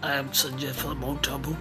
I am Sanjay from Mount Abu.